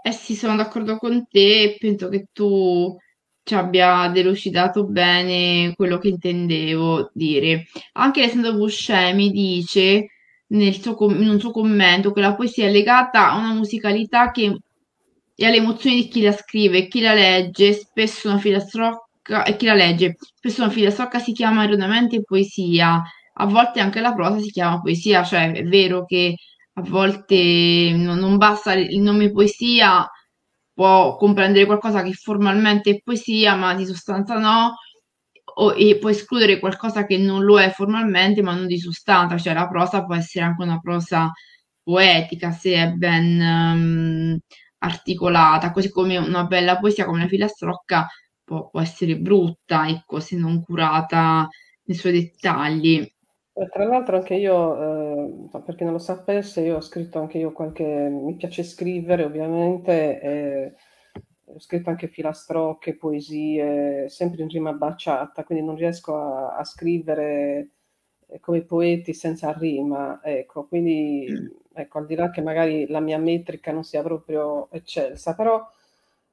Eh sì, sono d'accordo con te e penso che tu ci abbia delucidato bene quello che intendevo dire. Anche Alessandro Buscemi dice nel suo in un suo commento che la poesia è legata a una musicalità che e alle emozioni di chi la scrive e chi la legge, spesso una filastrocca, e chi la legge, spesso una filastrocca si chiama erroneamente poesia, a volte anche la prosa si chiama poesia, cioè è vero che a volte non, basta il nome poesia, può comprendere qualcosa che formalmente è poesia, ma di sostanza no, o, e può escludere qualcosa che non lo è formalmente, ma non di sostanza, cioè la prosa può essere anche una prosa poetica se è ben um, articolata, così come una bella poesia come la filastrocca può, può essere brutta, ecco, se non curata nei suoi dettagli. Tra l'altro anche io, eh, per chi non lo sapesse, io ho scritto anche io qualche, mi piace scrivere ovviamente, eh, ho scritto anche filastrocche, poesie, sempre in rima baciata, quindi non riesco a, a scrivere eh, come poeti senza rima, ecco, quindi mm. ecco, al di là che magari la mia metrica non sia proprio eccelsa, però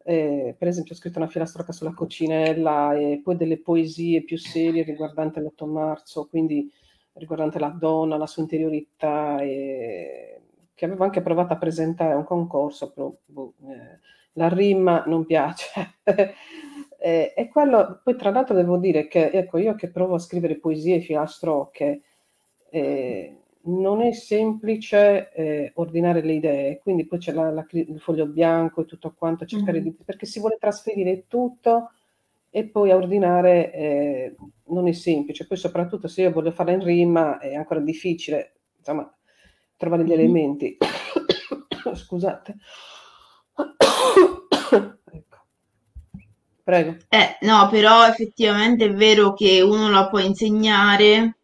eh, per esempio ho scritto una filastrocca sulla coccinella e poi delle poesie più serie riguardanti l'8 marzo, quindi riguardante la donna, la sua interiorità, e che avevo anche provato a presentare a un concorso, però boh, eh, la rima non piace. eh, e quello, poi tra l'altro devo dire che, ecco, io che provo a scrivere poesie e filastrocche, eh, non è semplice eh, ordinare le idee, quindi poi c'è la, la, il foglio bianco e tutto quanto, cercare mm-hmm. di, perché si vuole trasferire tutto e poi a ordinare eh, non è semplice, poi soprattutto se io voglio fare in rima è ancora difficile, insomma, trovare gli mm-hmm. elementi. Scusate. ecco. Prego. Eh, no, però effettivamente è vero che uno la può insegnare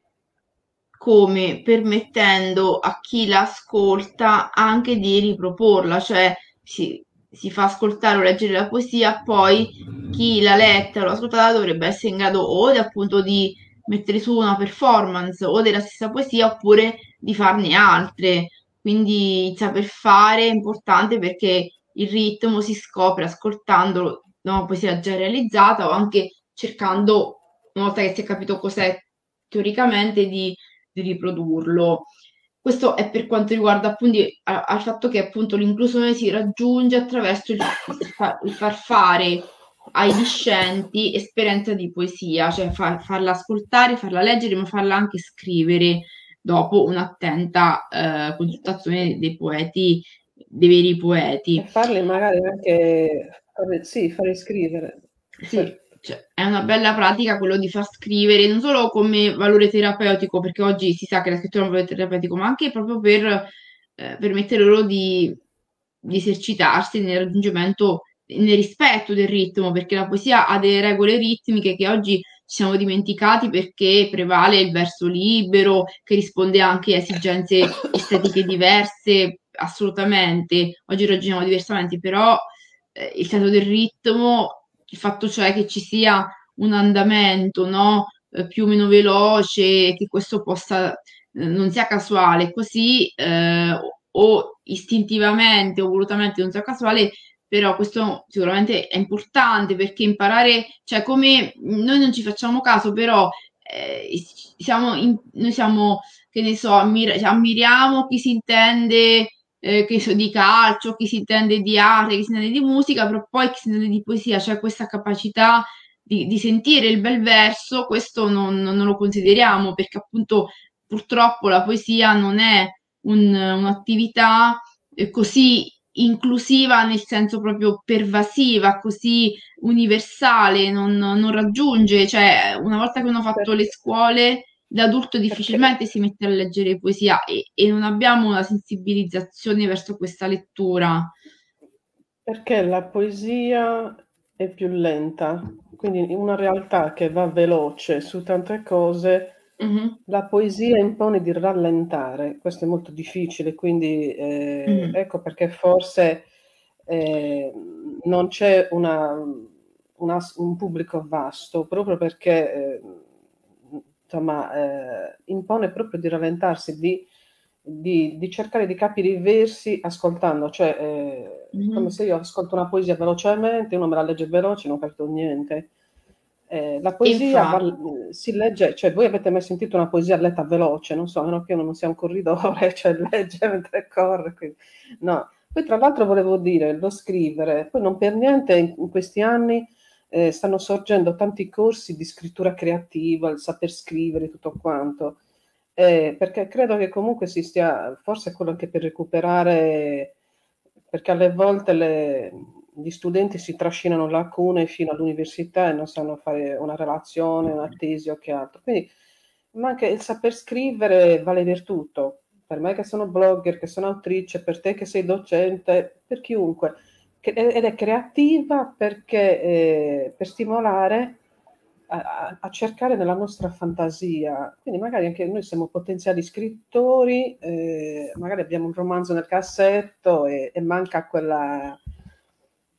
come permettendo a chi l'ascolta anche di riproporla, cioè si, si fa ascoltare o leggere la poesia, poi chi l'ha letta o l'ha ascoltata dovrebbe essere in grado o di, appunto di mettere su una performance o della stessa poesia oppure di farne altre. Quindi saper fare è importante perché il ritmo si scopre ascoltando una poesia già realizzata o anche cercando, una volta che si è capito cos'è teoricamente, di, di riprodurlo. Questo è per quanto riguarda appunto al fatto che appunto l'inclusione si raggiunge attraverso il, il far fare ai discenti esperienza di poesia, cioè far, farla ascoltare, farla leggere, ma farla anche scrivere dopo un'attenta eh, consultazione dei poeti, dei veri poeti. E farli magari anche, sì, farli scrivere. Sì, cioè, è una bella pratica quello di far scrivere non solo come valore terapeutico, perché oggi si sa che la scrittura è un valore terapeutico, ma anche proprio per eh, permettere loro di, di esercitarsi nel raggiungimento, nel rispetto del ritmo, perché la poesia ha delle regole ritmiche che oggi ci siamo dimenticati perché prevale il verso libero, che risponde anche a esigenze estetiche diverse, assolutamente. Oggi ragioniamo diversamente, però eh, il senso del ritmo il fatto cioè che ci sia un andamento no, eh, più o meno veloce, che questo possa eh, non sia casuale, così eh, o istintivamente o volutamente non sia casuale, però questo sicuramente è importante perché imparare, cioè come noi non ci facciamo caso, però eh, siamo in, noi siamo, che ne so, ammir- ammiriamo chi si intende eh, che so, di calcio, chi si intende di arte, chi si intende di musica, però poi chi si intende di poesia, cioè questa capacità di, di sentire il bel verso, questo non, non, lo consideriamo perché appunto purtroppo la poesia non è un, un'attività eh, così inclusiva nel senso proprio pervasiva, così universale, non, non raggiunge, cioè una volta che uno ha fatto le scuole l'adulto difficilmente si mette a leggere poesia e, e non abbiamo una sensibilizzazione verso questa lettura. Perché la poesia è più lenta, quindi una realtà che va veloce su tante cose, mm-hmm. la poesia impone di rallentare, questo è molto difficile, quindi eh, mm-hmm. ecco perché forse eh, non c'è una, una, un pubblico vasto, proprio perché eh, insomma, eh, impone proprio di rallentarsi, di, di, di, cercare di capire i versi ascoltando, cioè eh, mm-hmm. come se io ascolto una poesia velocemente, uno me la legge veloce, non capito niente. Eh, la poesia va, si legge, cioè voi avete mai sentito una poesia letta veloce? Non so, a meno che uno non sia un corridore, cioè legge mentre corre. Quindi, no. Poi tra l'altro volevo dire, lo scrivere, poi non per niente in, in questi anni eh, stanno sorgendo tanti corsi di scrittura creativa, il saper scrivere, tutto quanto, eh, perché credo che comunque si stia, forse quello anche per recuperare, perché alle volte le, gli studenti si trascinano lacune fino all'università e non sanno fare una relazione, una tesi o che altro. Quindi, ma anche il saper scrivere vale per tutto. Per me che sono blogger, che sono autrice, per te che sei docente, per chiunque ed è creativa perché eh, per stimolare a, a, cercare nella nostra fantasia. Quindi magari anche noi siamo potenziali scrittori, eh, magari abbiamo un romanzo nel cassetto e, e, manca quella,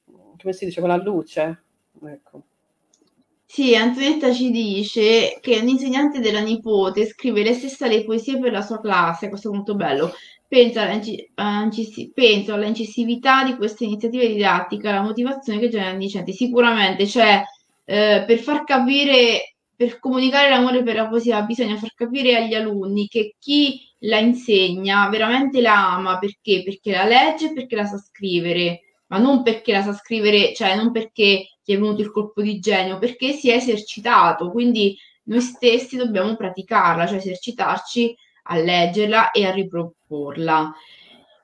come si dice, quella luce. Ecco. Sì, Antonietta ci dice che un insegnante della nipote scrive lei stessa le poesie per la sua classe, questo è molto bello, Penso, penso alla incisività di queste iniziative didattiche, alla motivazione che generano i docenti. Sicuramente, cioè, eh, per far capire, per comunicare l'amore per la poesia, bisogna far capire agli alunni che chi la insegna veramente la ama perché? Perché la legge e perché la sa scrivere, ma non perché la sa scrivere, cioè non perché gli è venuto il colpo di genio, perché si è esercitato. Quindi noi stessi dobbiamo praticarla, cioè esercitarci a leggerla e a riproporla.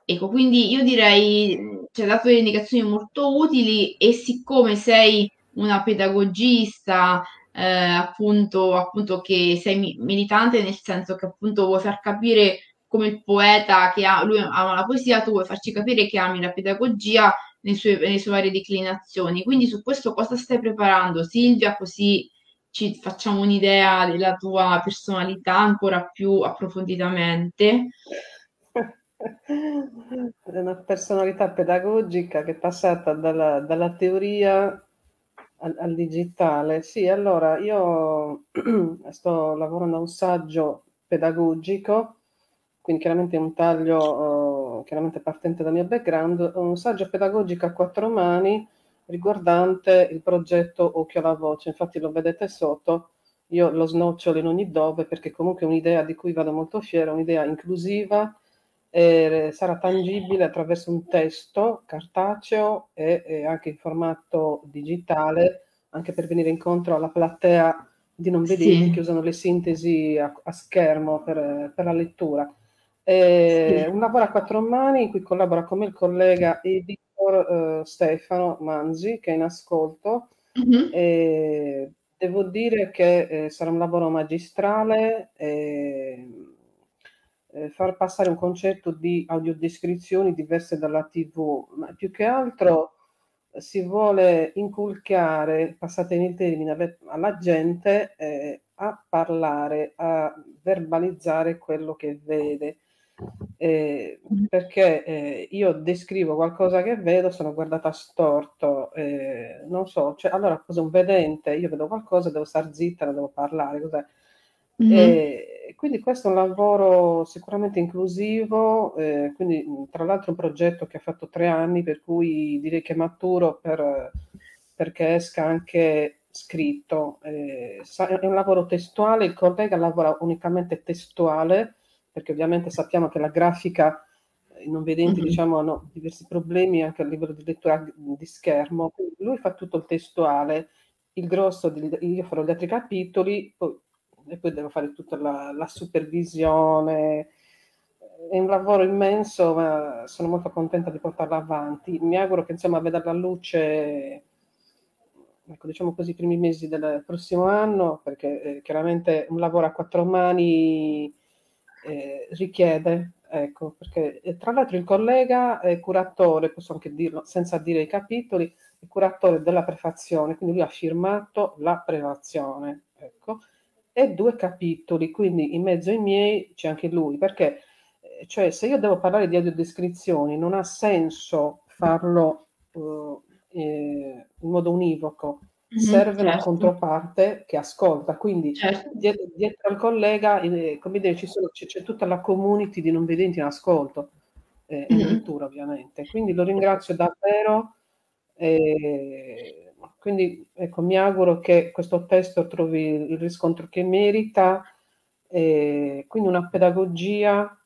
Ecco, quindi io direi, ci hai dato delle indicazioni molto utili e siccome sei una pedagogista, eh, appunto, appunto che sei militante nel senso che appunto vuoi far capire come il poeta che ha, lui ama la poesia, tu vuoi farci capire che ami la pedagogia nelle sue, nelle sue varie declinazioni. Quindi su questo cosa stai preparando, Silvia? Così ci facciamo un'idea della tua personalità ancora più approfonditamente. È una personalità pedagogica che è passata dalla, dalla teoria al, al, digitale. Sì, allora io sto lavorando a un saggio pedagogico, quindi chiaramente un taglio, uh, chiaramente partente dal mio background, un saggio pedagogico a quattro mani riguardante il progetto Occhio alla Voce. Infatti lo vedete sotto, io lo snocciolo in ogni dove perché comunque è un'idea di cui vado molto fiera, un'idea inclusiva, e sarà tangibile attraverso un testo cartaceo e, e, anche in formato digitale, anche per venire incontro alla platea di non vedenti sì. che usano le sintesi a, a schermo per, per, la lettura. Sì. Un lavoro a quattro mani in cui collabora con me il collega Edi uh, Stefano Manzi che è in ascolto. Mm-hmm. E devo dire che eh, sarà un lavoro magistrale. E, eh, far passare un concetto di audiodescrizioni diverse dalla TV, ma più che altro si vuole inculcare, passate in termine, alla gente eh, a parlare, a verbalizzare quello che vede eh, perché eh, io descrivo qualcosa che vedo, sono guardata storto, eh, non so, cioè, allora cosa un vedente, io vedo qualcosa, devo star zitta, non devo parlare, cos'è? Mm-hmm. quindi questo è un lavoro sicuramente inclusivo, eh, quindi tra l'altro un progetto che ha fatto tre anni, per cui direi che è maturo per, perché esca anche scritto. Eh, è un lavoro testuale, il collega lavora unicamente testuale, perché ovviamente sappiamo che la grafica, i non vedenti mm-hmm. diciamo, hanno diversi problemi anche a livello di lettura di schermo. Lui fa tutto il testuale, il grosso, di, io farò gli altri capitoli poi, e poi devo fare tutta la, la supervisione. È un lavoro immenso, ma sono molto contenta di portarlo avanti. Mi auguro che insomma veda la luce ecco, diciamo così, i primi mesi del prossimo anno, perché eh, chiaramente un lavoro a quattro mani eh, richiede, ecco, perché tra l'altro il collega è curatore, posso anche dirlo senza dire i capitoli, il curatore della prefazione, quindi lui ha firmato la prefazione, ecco, e due capitoli, quindi in mezzo ai miei c'è anche lui, perché eh, cioè, se io devo parlare di audiodescrizioni non ha senso farlo uh, eh, in modo univoco, mm-hmm, serve certo. una controparte che ascolta, quindi certo. dietro, dietro, al collega, eh, come dire, sono, c'è, c'è, tutta la community di non vedenti in ascolto, eh, mm-hmm. in lettura ovviamente, quindi lo ringrazio davvero. Eh, quindi ecco, mi auguro che questo testo trovi il riscontro che merita, eh, quindi una pedagogia,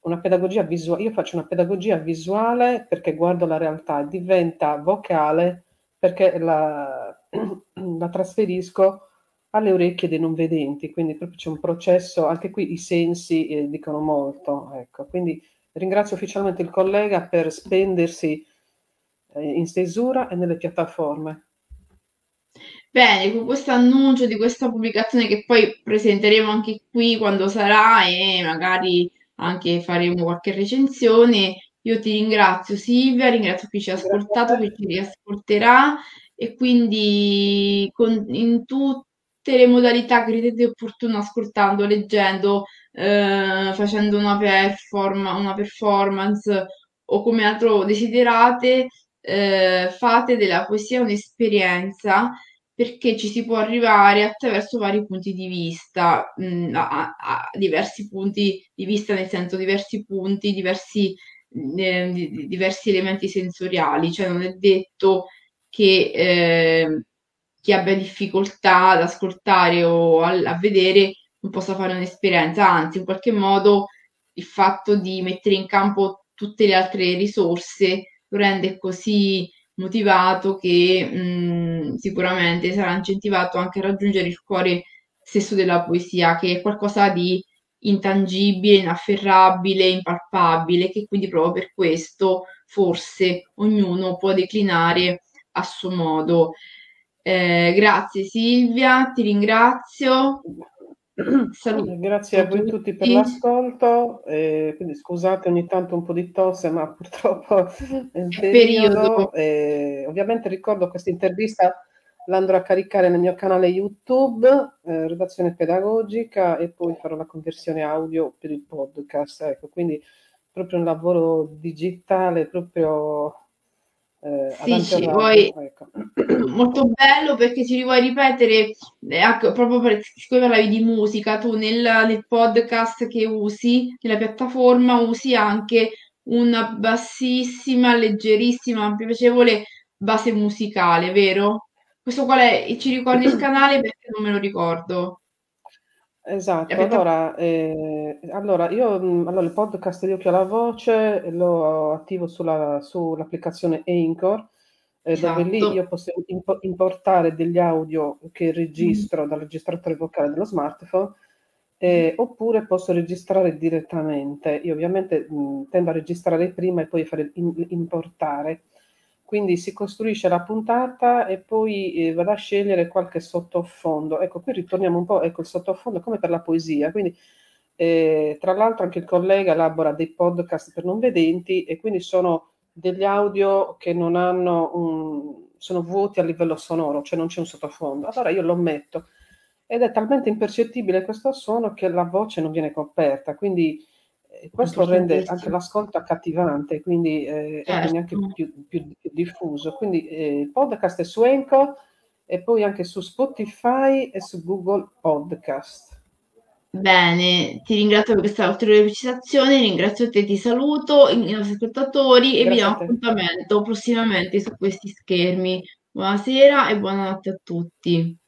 una pedagogia visuale, io faccio una pedagogia visuale perché guardo la realtà, diventa vocale perché la, la trasferisco alle orecchie dei non vedenti, quindi proprio c'è un processo, anche qui i sensi eh, dicono molto, ecco, quindi ringrazio ufficialmente il collega per spendersi eh, in stesura e nelle piattaforme. Bene, con questo annuncio di questa pubblicazione che poi presenteremo anche qui quando sarà e magari anche faremo qualche recensione, io ti ringrazio Silvia, ringrazio chi ci ha ascoltato, chi ci riascolterà e quindi con, in tutte le modalità che ritenete opportuno ascoltando, leggendo, eh, facendo una, perform- una performance o come altro desiderate, eh, fate della poesia un'esperienza perché ci si può arrivare attraverso vari punti di vista, mh, mm, a, a, diversi punti di vista, nel senso diversi punti, diversi, eh, di, diversi elementi sensoriali, cioè non è detto che eh, chi abbia difficoltà ad ascoltare o a, a vedere non possa fare un'esperienza, anzi in qualche modo il fatto di mettere in campo tutte le altre risorse lo rende così motivato che mh, sicuramente sarà incentivato anche a raggiungere il cuore stesso della poesia, che è qualcosa di intangibile, inafferrabile, impalpabile, che quindi proprio per questo forse ognuno può declinare a suo modo. Eh, grazie Silvia, ti ringrazio. Saluto Grazie a voi tutti per l'ascolto, eh, quindi scusate ogni tanto un po' di tosse, ma purtroppo è il periodo. Eh, ovviamente ricordo questa intervista l'andrò a caricare nel mio canale YouTube, eh, redazione pedagogica, e poi farò la conversione audio per il podcast. Ecco, quindi proprio un lavoro digitale, proprio eh, sì, ci vuoi... ecco. molto bello perché ci vuoi ripetere eh, anche, proprio per, siccome parlavi di musica tu nel, nel, podcast che usi nella piattaforma usi anche una bassissima leggerissima piacevole base musicale vero? Questo qual è? ci ricordi il canale perché non me lo ricordo Esatto, allora, eh, allora io mm, allora il podcast di Occhio alla Voce lo attivo sulla, sull'applicazione Anchor, eh, dove lì esatto. io posso impo- importare degli audio che registro dal registratore vocale dello smartphone, eh, oppure posso registrare direttamente. Io ovviamente mh, mm, tendo a registrare prima e poi fare in- importare. Quindi si costruisce la puntata e poi eh, vado a scegliere qualche sottofondo. Ecco, qui ritorniamo un po', ecco il sottofondo come per la poesia. Quindi, eh, tra l'altro, anche il collega elabora dei podcast per non vedenti e quindi sono degli audio che non hanno un, sono vuoti a livello sonoro, cioè non c'è un sottofondo. Allora io lo metto ed è talmente impercettibile questo suono che la voce non viene coperta. Quindi questo rende anche l'ascolto accattivante, quindi eh, certo. è anche più, più, più diffuso. Quindi eh, il podcast è su Anchor e poi anche su Spotify e su Google Podcast. Bene, ti ringrazio per questa ulteriore precisazione, ringrazio te, ti saluto, i nostri ascoltatori e vi do appuntamento prossimamente su questi schermi. Buonasera e buonanotte a tutti.